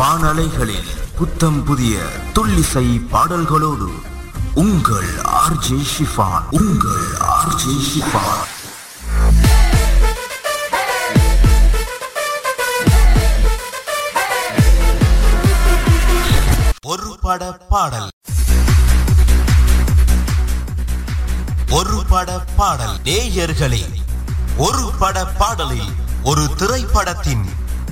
வானலைகளில் புத்தம் புதிய துள்ளிசை பாடல்களோடு உங்கள் ஆர்ஜே ஷிஃபான் உங்கள் ஆர்ஜே ஷிஃபான். ஒரு பட பாடல். ஒரு பட பாடல். நேயர்களே ஒரு பட பாடலில் ஒரு திரைப்படத்தின்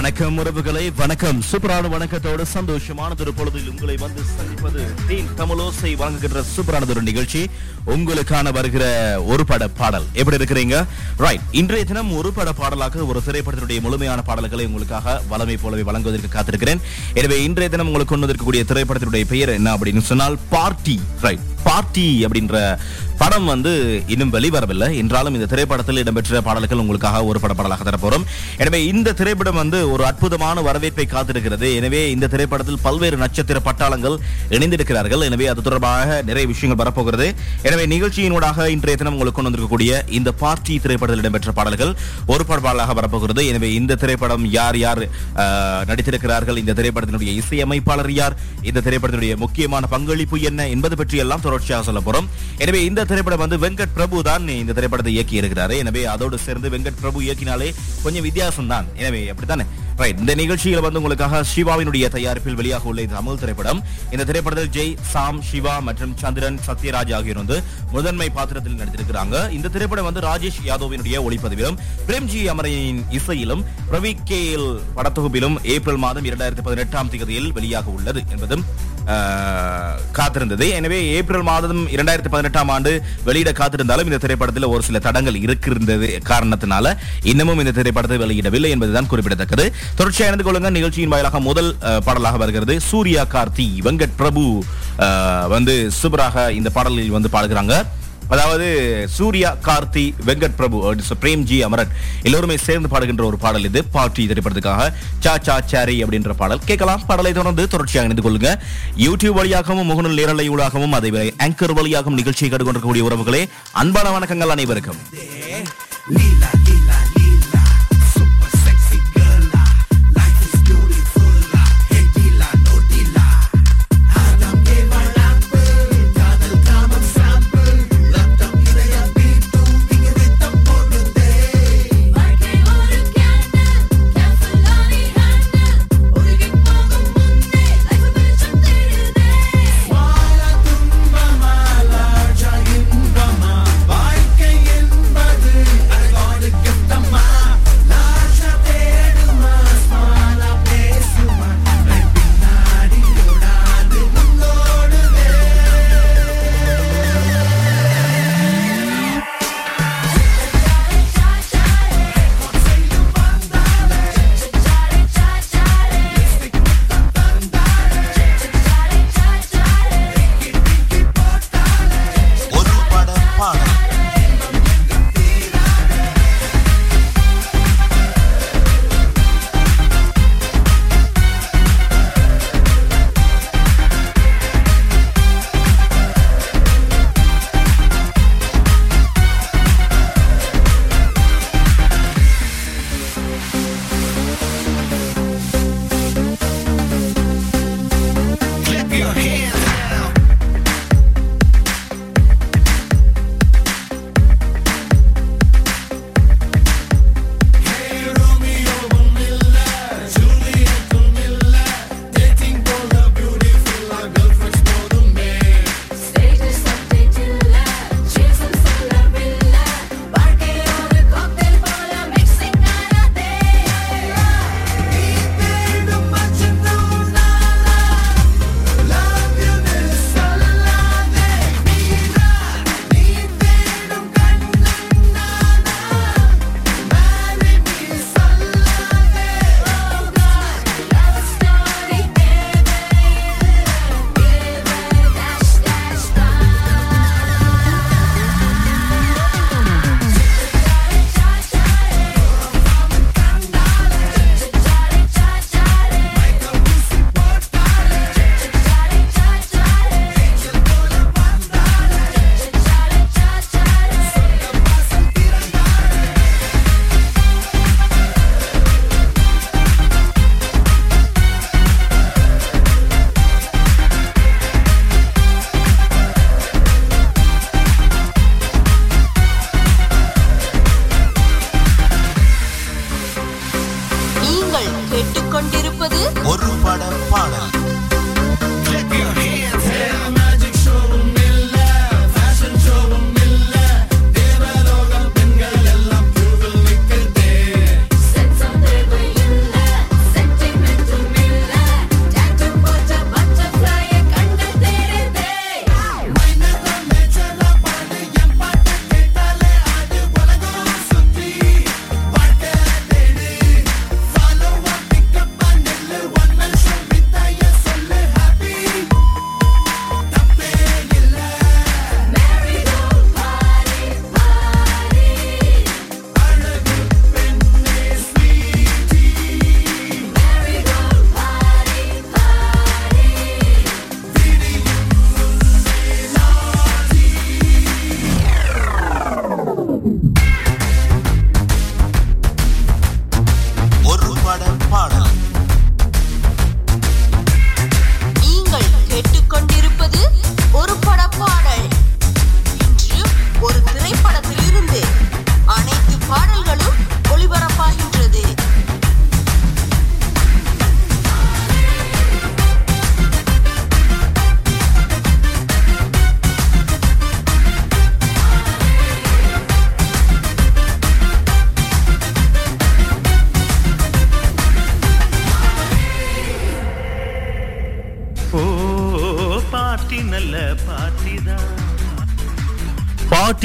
வணக்கம் உறவுகளை வணக்கம். சூப்பரான வணக்கத்தோடு சந்தோஷமானதொரு பொழுதில் உங்களை வந்து சந்திப்பது தேன் தமிழோசை வழங்குகின்ற சூப்பரானதொரு நிகழ்ச்சி. உங்களுக்கான வருகிற ஒரு பட பாடல். எப்படி இருக்கிறீங்க? ரைட் இன்றைய தினம் ஒரு பட பாடலாக ஒரு திரைப்படத்தினுடைய முழுமையான பாடல்களை உங்களுக்காக வளமை போலவே வழங்குவதற்கு காத்திருக்கிறேன். எனவே இன்றைய தினம் உங்களுக்கு கொண்டு வந்திருக்கக்கூடிய திரைப்படத்தினுடைய பெயர் என்ன அப்படின்னு சொன்னால் பார்ட்டி. ரைட் பார்ட்டி அப்படின்ற படம் வந்து இன்னும் வெளிவரவில்லை. என்றாலும் இந்த திரைப்படத்தில் இடம்பெற்ற பாடல்கள் உங்களுக்காக ஒரு பட பாடலாக தரப்போறோம் எனவே இந்த திரைப்படம் வந்து ஒரு அற்புதமான வரவேற்பை காத்திருக்கிறது. எனவே இந்த திரைப்படத்தில் பல்வேறு நட்சத்திர பட்டாளங்கள் இணைந்திருக்கிறார்கள். எனவே அது தொடர்பாக நிறைய விஷயங்கள் வரப்போகிறது. எனவே நிகழ்ச்சியினூடாக இன்றைய தினம் உங்களுக்கு கொண்டு வந்திருக்கக்கூடிய இந்த பார்ட்டி திரைப்படத்தில் இடம்பெற்ற பாடல்கள் ஒரு பட பாடலாக வரப்போகிறது. எனவே இந்த திரைப்படம் யார் யார் நடித்திருக்கிறார்கள்? இந்த திரைப்படத்தினுடைய இசையமைப்பாளர் யார்? இந்த திரைப்படத்தினுடைய முக்கியமான பங்களிப்பு என்ன? என்பது பற்றி எல்லாம் தொடர்ச்சியாக சொல்ல போறோம். எனவே இந்த திரைப்படம் வந்து வெங்கட் பிரபு தான் இந்த திரைப்படத்தை இயக்கி இருக்கிறாரு. எனவே அதோடு சேர்ந்து வெங்கட் பிரபு இயக்கினாலே கொஞ்சம் வித்தியாசம் தான் எனவே அப்படித்தானே? ரைட் இந்த நிகழ்ச்சியில் வந்து உங்களுக்காக சிவாவினுடைய தயாரிப்பில் வெளியாக உள்ள தமிழ் திரைப்படம். இந்த திரைப்படத்தில் ஜெய் சாம் சிவா மற்றும் சந்திரன் சத்யராஜ் ஆகியோர் வந்து முதன்மை பாத்திரத்தில் நடித்திருக்கிறாங்க. இந்த திரைப்படம் வந்து ராஜேஷ் யாதவினுடைய ஒளிப்பதிவிலும் பிரேம்ஜி அமரின் இசையிலும் ரவி கேல் படத்தொகுப்பிலும் ஏப்ரல் மாதம் இரண்டாயிரத்தி பதினெட்டாம் தேதியில் வெளியாக உள்ளது என்பதும் காத்திருந்தது. எனவே ஏப்ரல் மாதம் இரண்டாயிரத்தி பதினெட்டாம் ஆண்டு வெளியிட காத்திருந்தாலும் இந்த திரைப்படத்தில் ஒரு சில தடங்கள் இருக்கின்றது காரணத்தினால இன்னமும் இந்த திரைப்படத்தை வெளியிடவில்லை என்பதுதான் குறிப்பிடத்தக்கது. தொடர்ச்சியாக இணைந்து கொள்ளுங்க நிகழ்ச்சியின் வாயிலாக முதல் பாடலாக வருகிறது. சூர்யா கார்த்தி வெங்கட் பிரபு வந்து சூப்பராக இந்த பாடலில் வந்து பாடுகிறாங்க. அதாவது சூர்யா கார்த்தி வெங்கட் பிரபு and பிரேம்ஜி அமரன் எல்லோருமே சேர்ந்து பாடுகின்ற ஒரு பாடல் இது. பாட்டி திரைப்படத்துக்காக சா சா சாரி அப்படின்ற பாடல். கேட்கலாம். பாடலை தொடர்ந்து தொடர்ச்சியாக இணைந்து கொள்ளுங்க. யூடியூப் வழியாகவும் முகநூல் நேரலை ஊடாகவும் அதே ஆங்கர் வழியாகவும் நிகழ்ச்சியை கண்டுகொண்டிருக்கக்கூடிய உறவுகளே. அன்பான வணக்கங்கள் அனைவருக்கும்.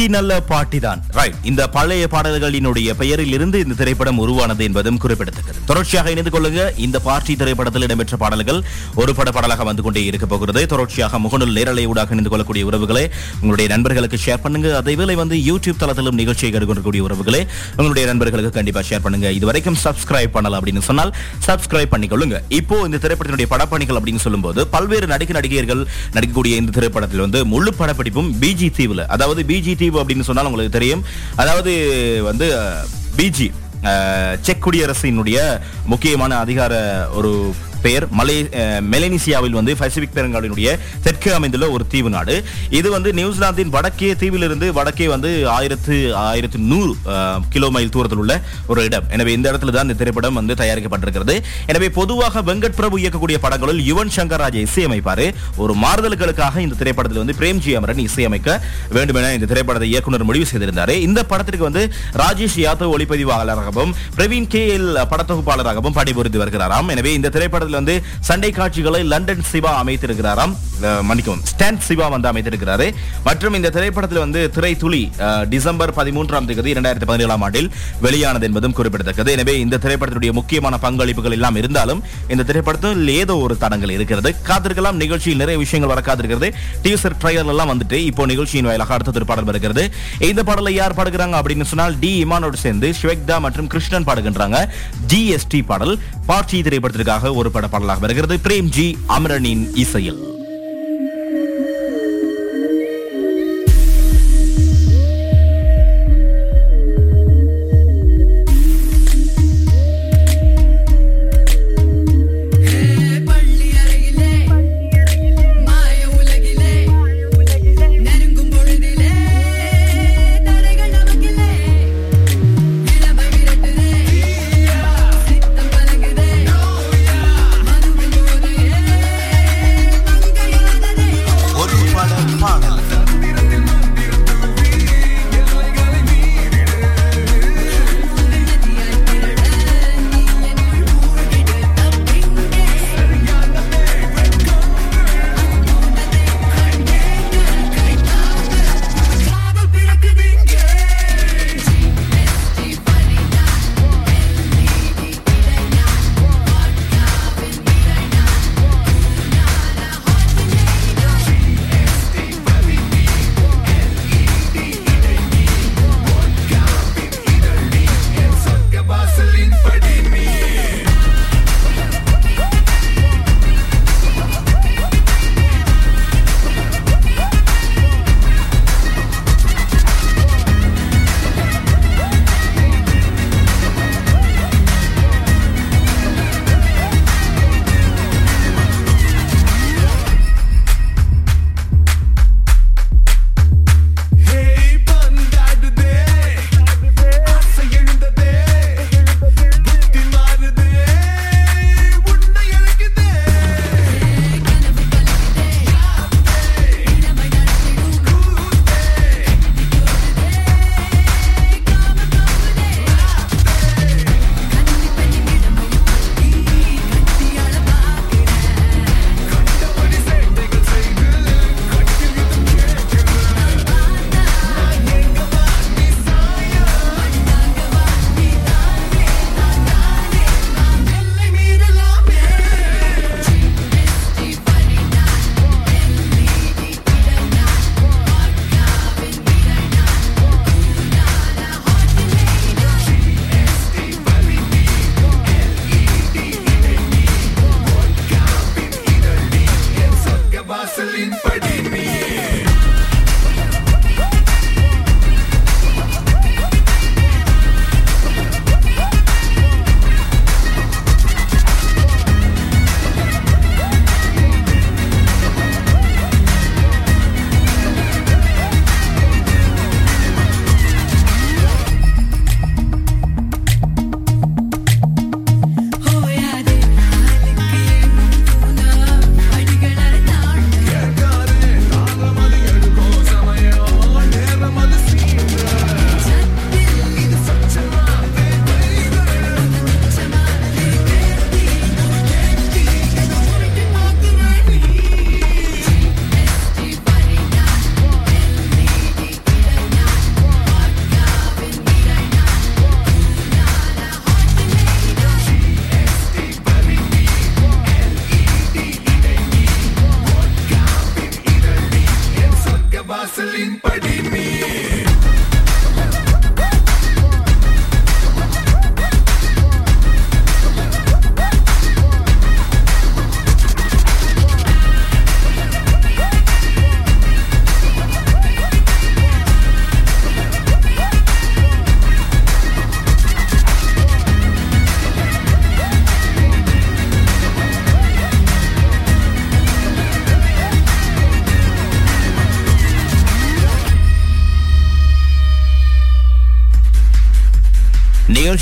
பாட்டி நல்ல பாட்டி தான் இந்த பழைய பாடல்களினுடைய பெயரில் இருந்து இந்த திரைப்படம் உருவானது என்பதும் குறிப்பிடத்தக்கது. தொடர்ச்சியாக இணைந்து கொள்ளுங்க. இந்த பார்ட்டி திரைப்படத்தில் இடம்பெற்ற பாடல்கள் ஒரு பட பாடலாக வந்து கொண்டே இருக்க போகிறது. தொடர்ச்சியாக முகநூல் நேரலை ஊடாக இணைந்து கொள்ளக்கூடிய உறவுகளே உங்களுடைய நண்பர்களுக்கு ஷேர் பண்ணுங்க. அதேவேளை வந்து யூடியூப் தளத்திலும் நிகழ்ச்சியை கண்டுகொள்ளக்கூடிய உறவுகளே உங்களுடைய நண்பர்களுக்கு கண்டிப்பா ஷேர் பண்ணுங்க. இதுவரைக்கும் சப்ஸ்கிரைப் பண்ணலாம் அப்படின்னு சொன்னால் சப்ஸ்கிரைப் பண்ணிக்கொள்ளுங்க. இப்போ இந்த திரைப்படத்தினுடைய படப்பணிகள் அப்படின்னு சொல்லும்போது பல்வேறு நடிக்க நடிகையர்கள் நடிக்கக்கூடிய இந்த திரைப்படத்தில் வந்து முழு படப்பிடிப்பும் பிஜி தீவுல அதாவது பிஜி தீவு அப்படின்னு சொன்னால் உங்களுக்கு தெரியும். அதாவது வந்து பிஜி செக் குடியரசினுடைய முக்கியமான அதிகார ஒரு பெயர் மலே அஹ், மெலனீசியாவில் வந்து பசிபிக் பெருங்கடலினுடைய தெற்கு அமைந்துள்ள ஒரு தீவு நாடு. இது வந்து நியூசிலாந்தின் வடக்கே தீவிலிருந்து வடக்கே வந்து ஆயிரத்து ஆயிரத்து நூறு கிலோ மைல் தூரத்தில் உள்ள ஒரு இடம். எனவே இந்த இடத்துல தான் இந்த திரைப்படம் வந்து தயாரிக்கப்பட்டிருக்கிறது. எனவே பொதுவாக வெங்கட் பிரபு இயக்கக்கூடிய படங்களில் யுவன் சங்கர் ராஜா இசையமைப்பாரு. ஒரு மாறுதல்களுக்காக இந்த திரைப்படத்தில் வந்து பிரேம்ஜி அமரன் இசையமைக்க வேண்டும் என இந்த திரைப்படத்தை இயக்குனர் முடிவு செய்திருந்தார். இந்த படத்திற்கு வந்து ராஜேஷ் யாதவ் ஒளிப்பதிவாளராகவும் பிரவீன் கே எல் படத்தொகுப்பாளராகவும் பணிபுரிந்து வருகிறாராம். எனவே இந்த திரைப்படத்தில் வந்து சண்டை காட்சிகளை லண்டன் சிவா அமைத்திருக்கிறாராம். மன்னிக்கவும் ஸ்டாண்ட் சிவா வந்து அமைத்திருக்கிறாரு. மற்றும் இந்த திரைப்படத்தில் வந்து திரை துளி டிசம்பர் பதிமூன்றாம் தேதி இரண்டாயிரத்தி பதினேழாம் ஆண்டில் வெளியானது என்பதும் குறிப்பிடத்தக்கது. எனவே இந்த திரைப்படத்தினுடைய முக்கியமான பங்களிப்புகள் எல்லாம் இருந்தாலும் இந்த திரைப்படத்தில் ஏதோ ஒரு தடங்கள் இருக்கிறது. காத்திருக்கலாம் நிகழ்ச்சியில் நிறைய விஷயங்கள் வர காத்திருக்கிறது டீசர் ட்ரைலர் எல்லாம் வந்துட்டு இப்போ நிகழ்ச்சியின் வாயிலாக அடுத்த ஒரு பாடல் வருகிறது. இந்த பாடலை யார் பாடுகிறாங்க அப்படின்னு சொன்னால் டி இமானோடு சேர்ந்து ஷிவக்தா மற்றும் கிருஷ்ணன் பாடுகின்றாங்க. ஜிஎஸ்டி பாடல். பார்ட்டி திரைப்படத்திற்காக ஒரு திரைப்பட பாடலாக வருகிறது பிரேம்ஜி அமரனின் இசையில்.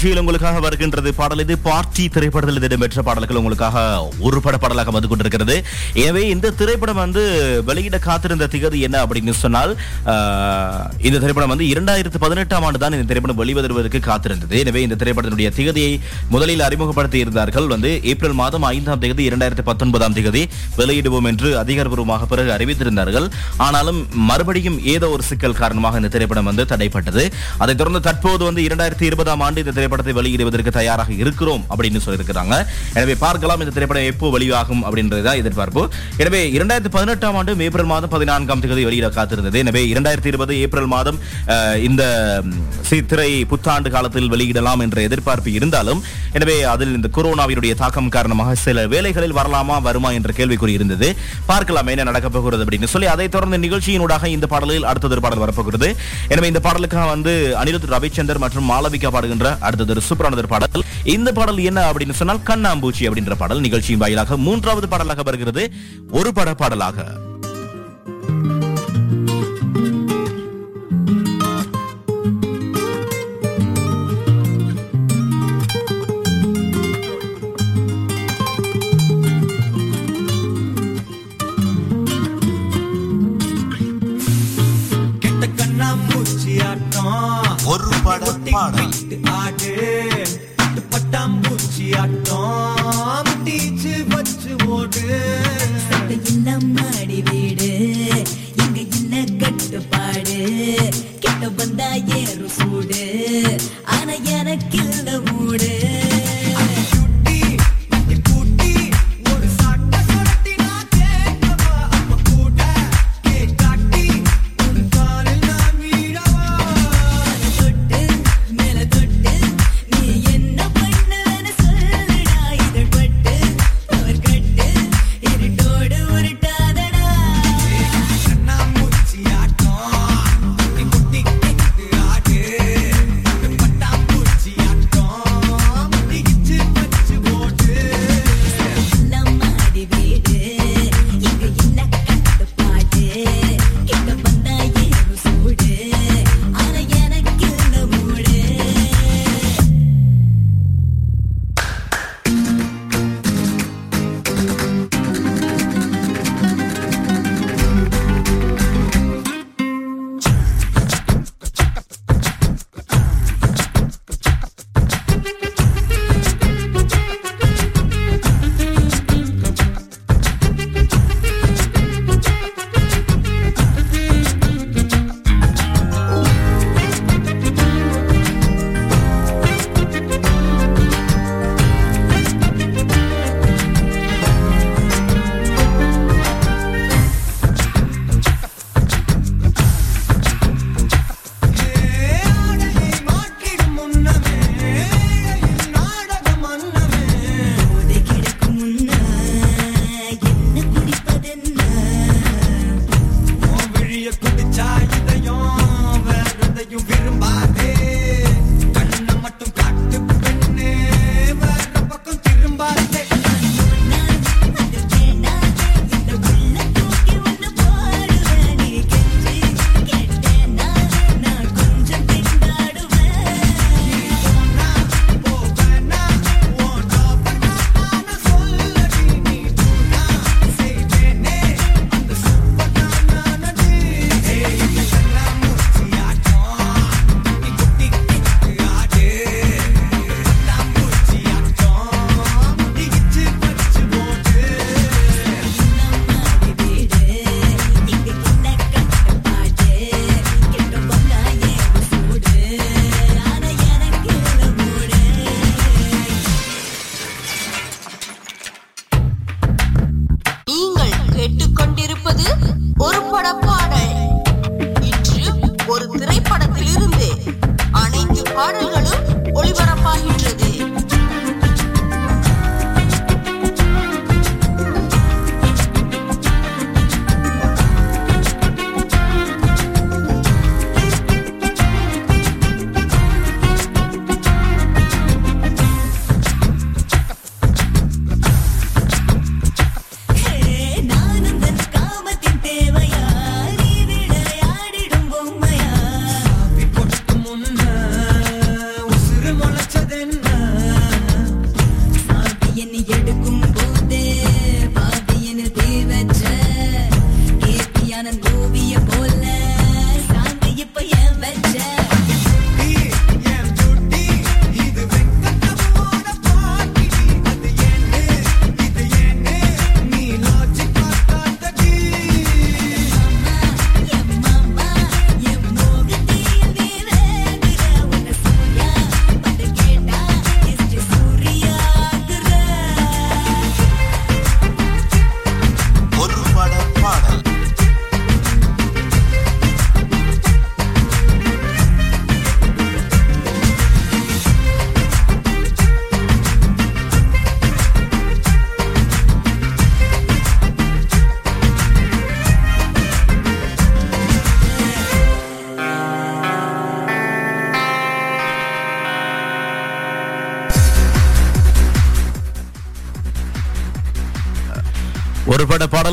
நிகழ்ச்சியில் உங்களுக்காக வருகின்றது பாடல் இது. பார்ட்டி திரைப்படத்தில் இடம்பெற்ற பாடல்கள் உங்களுக்காக ஒரு பட பாடலாக வந்து கொண்டிருக்கிறது. எனவே இந்த திரைப்படம் வந்து வெளியிட காத்திருந்த திகதி என்ன அப்படின்னு சொன்னால் இந்த திரைப்படம் வந்து இரண்டாயிரத்து பதினெட்டாம் ஆண்டு தான் இந்த திரைப்படம் வெளிவருவதற்கு காத்திருந்தது. எனவே இந்த திரைப்படத்தினுடைய திகதியை முதலில் அறிமுகப்படுத்தி இருந்தார்கள். வந்து ஏப்ரல் மாதம் ஐந்தாம் தேதி இரண்டாயிரத்து பத்தொன்பதாம் தேதி வெளியிடுவோம் என்று அதிகாரப்பூர்வமாக பிறகு அறிவித்திருந்தார்கள். ஆனாலும் மறுபடியும் ஏதோ ஒரு சிக்கல் காரணமாக இந்த திரைப்படம் வந்து தடைப்பட்டது. அதைத் தொடர்ந்து தற்போது வந்து இரண்டாயிரத்தி இருபதாம் ஆண்டு இந்த திரைப்படத்தை வெளியிடுவதற்கு தயாராக இருக்கிறோம் அப்படின்னு சொல்லியிருக்கிறாங்க. எனவே பார்க்கலாம் இந்த திரைப்படம் எப்போ வெளியாகும் அப்படின்றத எதிர்பார்ப்பு. எனவே இரண்டாயிரத்தி பதினெட்டாம் ஆண்டு ஏப்ரல் மாதம் பதினான்காம் தேதி வெளியிட காத்திருந்தது. எனவே இரண்டாயிரத்தி இருபது ஏப்ரல் மாதம் இந்த சித்திரை புத்தாண்டு காலத்தில் வெளியிடலாம் என்ற எதிர்பார்ப்பு இருந்தாலும் எனவே அதில் இந்த கொரோனாவினுடைய தாக்கம் காரணமாக சில வேலைகளில் வரலாமா வருமா என்ற கேள்விக்குறி இருந்தது. பார்க்கலாம் என்ன நடக்கப் போகிறது அப்படின்னு சொல்லி அதைத் தொடர்ந்து நிகழ்ச்சியினூடாக இந்த பாடலில் அடுத்தது ஒரு பாடல் வரப்போகிறது. எனவே இந்த பாடலுக்காக வந்து அனிருத் ரவிச்சந்தர் மற்றும் மாளவிகா பாடுகின்ற அடுத்த அடுத்தது ஒரு பாடல். இந்த பாடல் என்ன அப்படின்னு சொன்னால் கண்ணாம்பூச்சி அப்படின்ற பாடல். நிகழ்ச்சியின் வாயிலாக மூன்றாவது பாடலாக வருகிறது. ஒரு பட பாடலாக. ஒரு பட பாடல். வச்சு ஆட்டம் டீச்சு வச்சு ஓடு. இல்ல மாடி வீடு. இங்க என்ன கட்டுப்பாடு?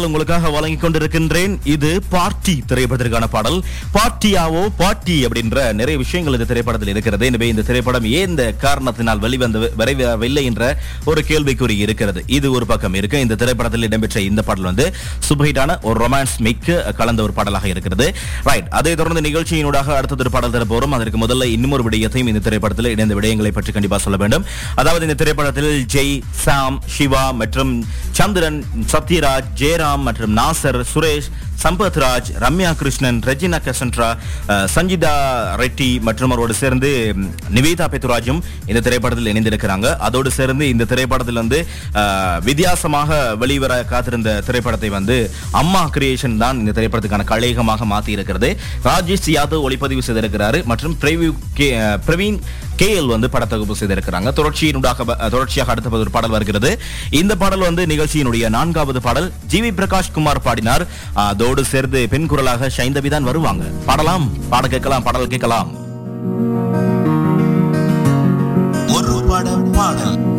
பாடல் உங்களுக்காக வழங்கி கொண்டிருக்கின்றேன். இது பார்ட்டி திரைப்படத்திற்கான பாடல். பார்ட்டியாவோ பார்ட்டி அப்படின்ற நிறைய விஷயங்கள் இந்த திரைப்படத்தில் இருக்கிறது. எனவே இந்த திரைப்படம் ஏன் இந்த காரணத்தினால் வெளிவந்து வரவில்லை என்ற ஒரு கேள்விக்குறி இருக்கிறது. இது ஒரு பக்கம் இருக்கு. இந்த திரைப்படத்தில் இடம்பெற்ற இந்த பாடல் வந்து சுபஹிட்டான ஒரு ரொமான்ஸ் மிக்க கலந்த ஒரு பாடலாக இருக்கிறது. ரைட் அதை தொடர்ந்து நிகழ்ச்சியினூடாக அடுத்தது ஒரு பாடல் தரப்போறோம். அதற்கு முதல்ல இன்னொரு விடயத்தையும் இந்த திரைப்படத்தில் இணைந்த விடயங்களை பற்றி கண்டிப்பாக சொல்ல வேண்டும். அதாவது இந்த திரைப்படத்தில் ஜெய் சாம் சிவா மற்றும் சந்திரன் சத்யராஜ் ஜெயராம் மற்றும் நாசர் சுரேஷ் சம்பத் ராஜ் ரம்யா கிருஷ்ணன் ரெஜினா கசன்ட்ரா சஞ்சிதா ரெட்டி மற்றும் அவரோடு சேர்ந்து நிவேதா பெத்துராஜும் இந்த திரைப்படத்தில் இணைந்திருக்கிறாங்க. அதோடு சேர்ந்து இந்த திரைப்படத்தில் வந்து வித்தியாசமாக வெளிவர காத்திருந்த திரைப்படத்தை வந்து அம்மா கிரியேஷன் தான் இந்த திரைப்படத்துக்கான கலையகமாக மாற்றி இருக்கிறது ராஜேஷ் யாதவ் ஒளிப்பதிவு செய்திருக்கிறாரு மற்றும் Praveen K- L Praveen K L வந்து படத்தொகுப்பு செய்திருக்கிறாங்க. தொடர்ச்சியினுடாக தொடர்ச்சியாக அடுத்த ஒரு பாடல் வருகிறது. இந்த பாடல் வந்து நிகழ்ச்சியினுடைய நான்காவது பாடல். ஜிவி பிரகாஷ் குமார் பாடினார். அதோடு சேர்ந்து பெண் குரலாக சைந்தவி தான் வருவாங்க. பாடலாம்? பாட கேட்கலாம் பாடல் கேட்கலாம். ஒரு பட பாடல்.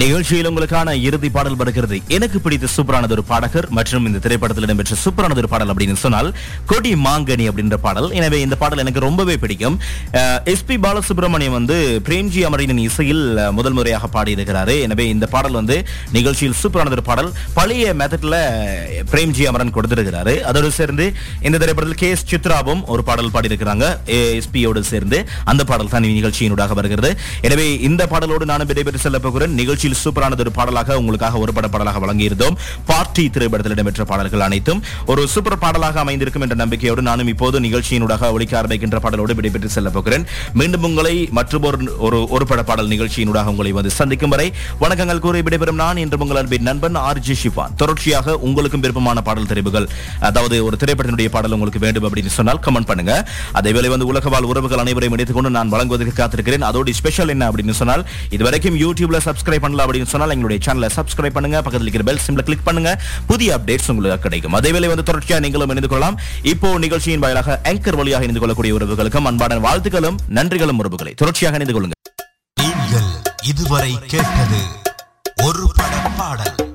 நிகழ்ச்சியில் உங்களுக்கான இறுதி பாடல் வருகிறது. எனக்கு பிடித்த சூப்பரானது ஒரு பாடகர் மற்றும் இந்த திரைப்படத்தில் இடம்பெற்ற சூப்பரானது ஒரு பாடல் அப்படின்னு சொன்னால் கொடி மாங்கனி அப்படின்ற பாடல். எனவே இந்த பாடல் எனக்கு ரொம்பவே பிடிக்கும். எஸ்பி பாலசுப்ரமணியம் வந்து பிரேம்ஜி அமரின் இசையில் முதல் முறையாக பாடியிருக்கிறாரு. எனவே இந்த பாடல் வந்து நிகழ்ச்சியில் சூப்பரானது ஒரு பாடல். பழைய மெத்தட்ல பிரேம்ஜி அமரன் கொடுத்திருக்கிறாரு. அதோடு சேர்ந்து இந்த திரைப்படத்தில் கே எஸ் சித்ராவும் ஒரு பாடல் பாடியிருக்கிறாங்க. எஸ்பியோடு சேர்ந்து அந்த பாடல் தான் நிகழ்ச்சியினூடாக வருகிறது. எனவே இந்த பாடலோடு நானும் விடைபெற்று செல்ல போகிறேன். நிகழ்ச்சியில் நிகழ்ச்சியில் சூப்பரானது ஒரு பாடலாக உங்களுக்காக ஒரு பட பாடலாக வழங்கியிருந்தோம். பார்ட்டி திரைப்படத்தில் இடம்பெற்ற பாடல்கள் அனைத்தும் ஒரு சூப்பர் பாடலாக அமைந்திருக்கும் என்ற நம்பிக்கையோடு நானும் இப்போது நிகழ்ச்சியினூடாக ஒழிக்க ஆரம்பிக்கின்ற பாடலோடு விடைபெற்று செல்ல போகிறேன். மீண்டும் உங்களை மற்றும் ஒரு ஒரு பட பாடல் நிகழ்ச்சியினூடாக உங்களை வந்து சந்திக்கும் வரை வணக்கங்கள் கூறி விடைபெறும் நான் இன்று உங்கள் அன்பின் நண்பன் ஆர் ஜி ஷிஃபான் தொடர்ச்சியாக உங்களுக்கும் விருப்பமான பாடல் தெரிவுகள் அதாவது ஒரு திரைப்படத்தினுடைய பாடல் உங்களுக்கு வேண்டும் அப்படின்னு சொன்னால் கமெண்ட் பண்ணுங்க. அதேவேளை வந்து உலகவால் உறவுகள் அனைவரையும் இணைத்துக் கொண்டு நான் வழங்குவதற்கு காத்திருக்கிறேன். அதோட ஸ்பெஷல் என்ன அப்படின்னு சொன்னால் இதுவரைக்கும் யூடியூப்ல சப்ஸ்கிரைப் பண்ணல அப்படின்னு சொன்னால் எங்களுடைய சேனலை சப்ஸ்கிரைப் பண்ணுங்க. பக்கத்தில் இருக்கிற பெல் சிம்ல கிளிக் பண்ணுங்க. புதிய அப்டேட்ஸ் உங்களுக்கு கிடைக்கும். அதேவேளை வந்து தொடர்ச்சியாக நீங்களும் இணைந்து கொள்ளலாம். இப்போ நிகழ்ச்சியின் வாயிலாக ஆங்கர் வழியாக இணைந்து கொள்ளக்கூடிய உறவுகளுக்கும் அன்பான வாழ்த்துக்களும் நன்றிகளும் உறவுகளை. தொடர்ச்சியாக இணைந்து கொள்ளுங்கள் நீங்கள் இதுவரை கேட்டது ஒரு பட பாடல்.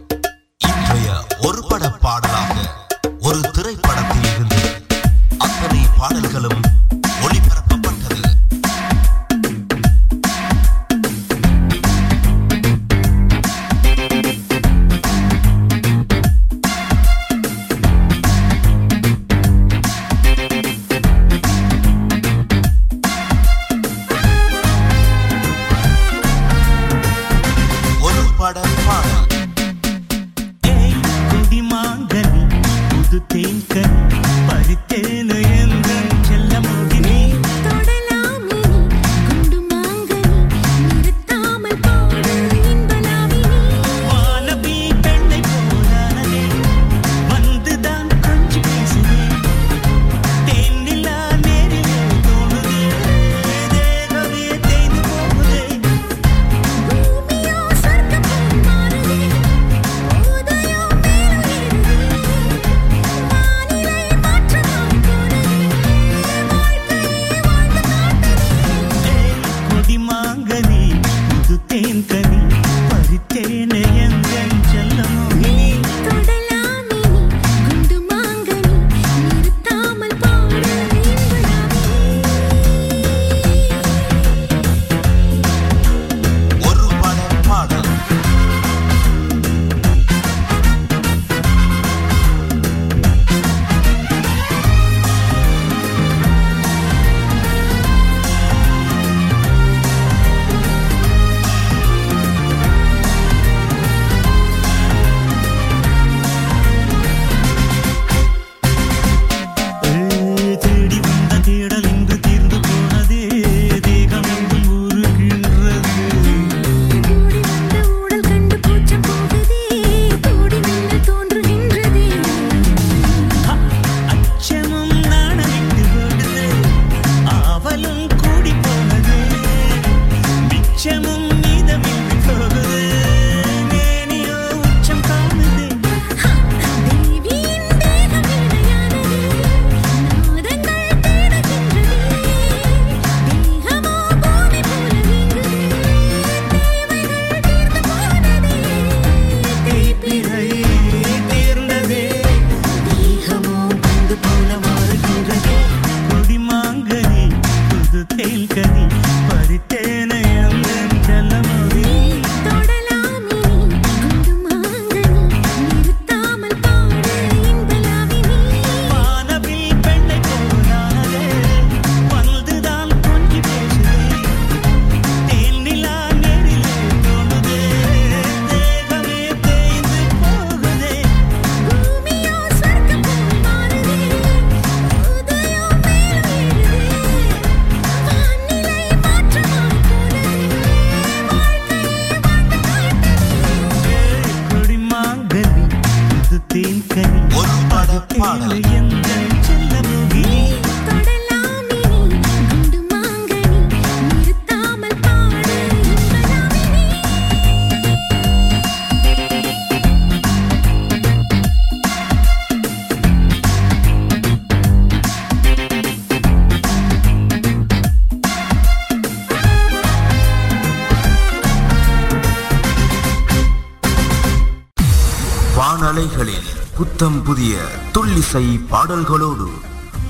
புதிய துள்ளிசை பாடல்களோடு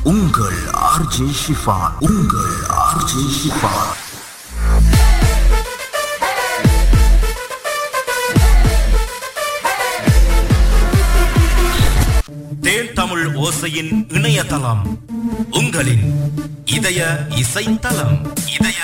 உங்கள் ஆர்ஜே ஷிஃபான் உங்கள் ஆர்ஜே ஷிஃபான் தேன் தமிழ் ஓசையின் இணையதளம் உங்களின் இதய இசைத்தலம் இதய